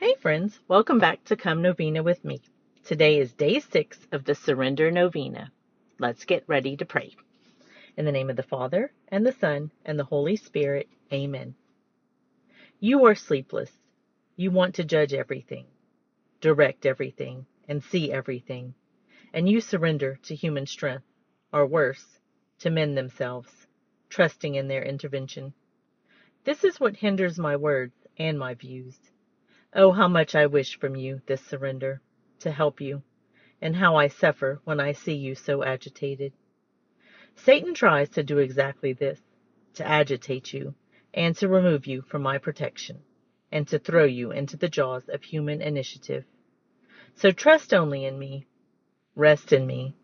Hey friends, welcome back to Come Novena with me. Today is day six of the Surrender Novena. Let's get ready to pray. In the name of the Father, and the Son, and the Holy Spirit, Amen. You are sleepless. You want to judge everything, direct everything, and see everything. And you surrender to human strength, or worse, to men themselves, trusting in their intervention. This is what hinders my words and my views. Oh, how much I wish from you this surrender to help you, and how I suffer when I see you so agitated. Satan tries to do exactly this to agitate you and to remove you from my protection, and to throw you into the jaws of human initiative. So trust only in me, rest in me,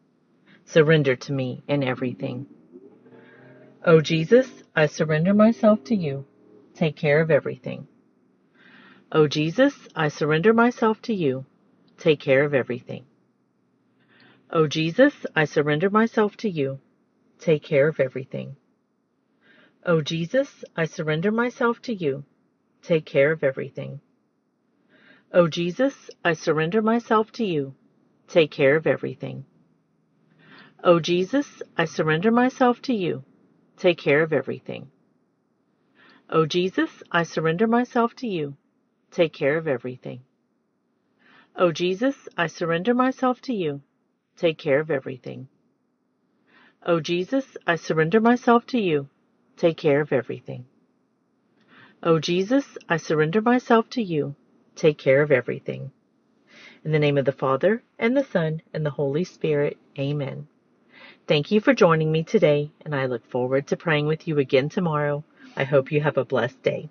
surrender to me in everything. O oh, Jesus, I surrender myself to you. Take care of everything. O Jesus, I surrender myself to you. Take care of everything. O Jesus, I surrender myself to you. Take care of everything. O Jesus, I surrender myself to you. Take care of everything. O Jesus, I surrender myself to you. Take care of everything. O Jesus, I surrender myself to you. Take care of everything. O Jesus, I surrender myself to you. Take care of everything. O Jesus, I surrender myself to you. Take care of everything. O Jesus, I surrender myself to you. Take care of everything. O Jesus, I surrender myself to you. Take care of everything. In the name of the Father, and the Son, and the Holy Spirit, Amen. Thank you for joining me today, and I look forward to praying with you again tomorrow. I hope you have a blessed day.